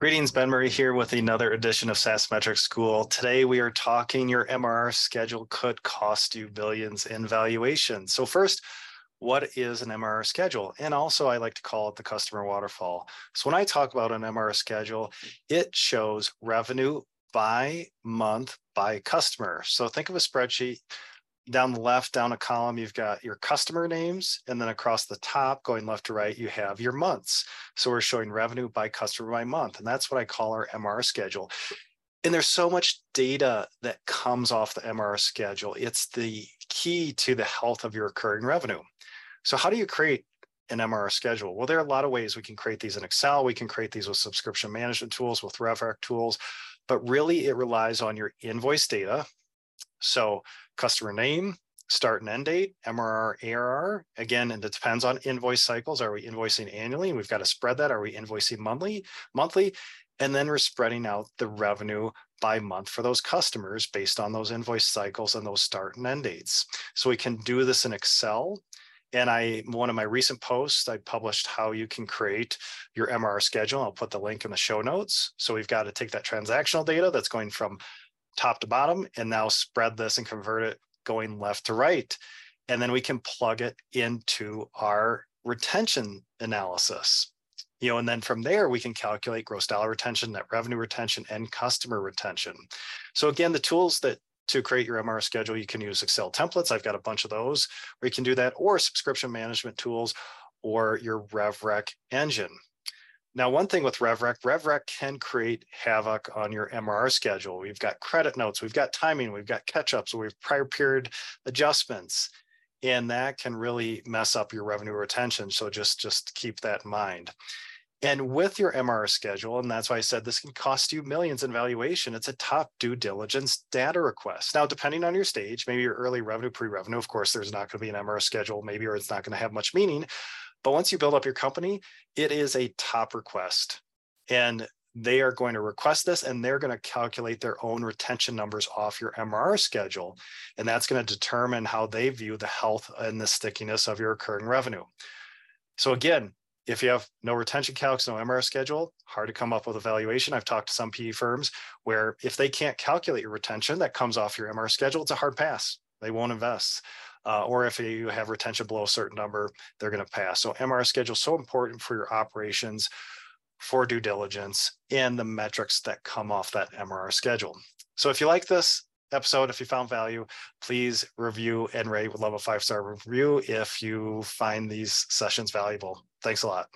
Greetings, Ben Murray here with another edition of SaaS Metrics School. Today we are talking your MRR schedule could cost you billions in valuation. So first, what is an MRR schedule? And also I like to call it the customer waterfall. So when I talk about an MRR schedule, it shows revenue by month by customer. So think of a spreadsheet down the left, down a column, you've got your customer names. And then across the top, going left to right, you have your months. So we're showing revenue by customer by month. And that's what I call our MRR schedule. And there's so much data that comes off the MRR schedule. It's the key to the health of your recurring revenue. So how do you create an MRR schedule? Well, there are a lot of ways we can create these in Excel. We can create these with subscription management tools, with RevRec tools, but really it relies on your invoice data, so customer name, start and end date, MRR, ARR. Again, and it depends on invoice cycles. Are we invoicing annually? We've got to spread that. Are we invoicing monthly? Monthly. And then we're spreading out the revenue by month for those customers based on those invoice cycles and those start and end dates. So we can do this in Excel. And I, one of my recent posts, I published how you can create your MRR schedule. I'll put the link in the show notes. So we've got to take that transactional data that's going from top to bottom and now spread this and convert it going left to right. And then we can plug it into our retention analysis. You know, and then from there we can calculate gross dollar retention, net revenue retention, and customer retention. So again, the tools that to create your MRR schedule, you can use Excel templates. I've got a bunch of those where you can do that, or subscription management tools, or your RevRec engine. Now, one thing with RevRec, RevRec can create havoc on your MRR schedule. We've got credit notes, we've got timing, we've got catch-ups, we've prior period adjustments, and that can really mess up your revenue retention. So just, just keep that in mind. And with your MRR schedule, and that's why I said this can cost you millions in valuation, it's a top due diligence data request. Now, depending on your stage, maybe your early revenue, pre-revenue, of course, there's not going to be an MRR schedule, maybe, or it's not going to have much meaning. But once you build up your company, it is a top request. And they are going to request this and they're going to calculate their own retention numbers off your MRR schedule. And that's going to determine how they view the health and the stickiness of your recurring revenue. So again, if you have no retention calcs, no MRR schedule, hard to come up with a valuation. I've talked to some PE firms where if they can't calculate your retention that comes off your MRR schedule, it's a hard pass. They won't invest uh, or if you have retention below a certain number, they're going to pass. So MRR schedule is so important for your operations, for due diligence, and the metrics that come off that MRR schedule. So if you like this episode, if you found value, please review and rate. Would love a five star review if you find these sessions valuable. Thanks a lot.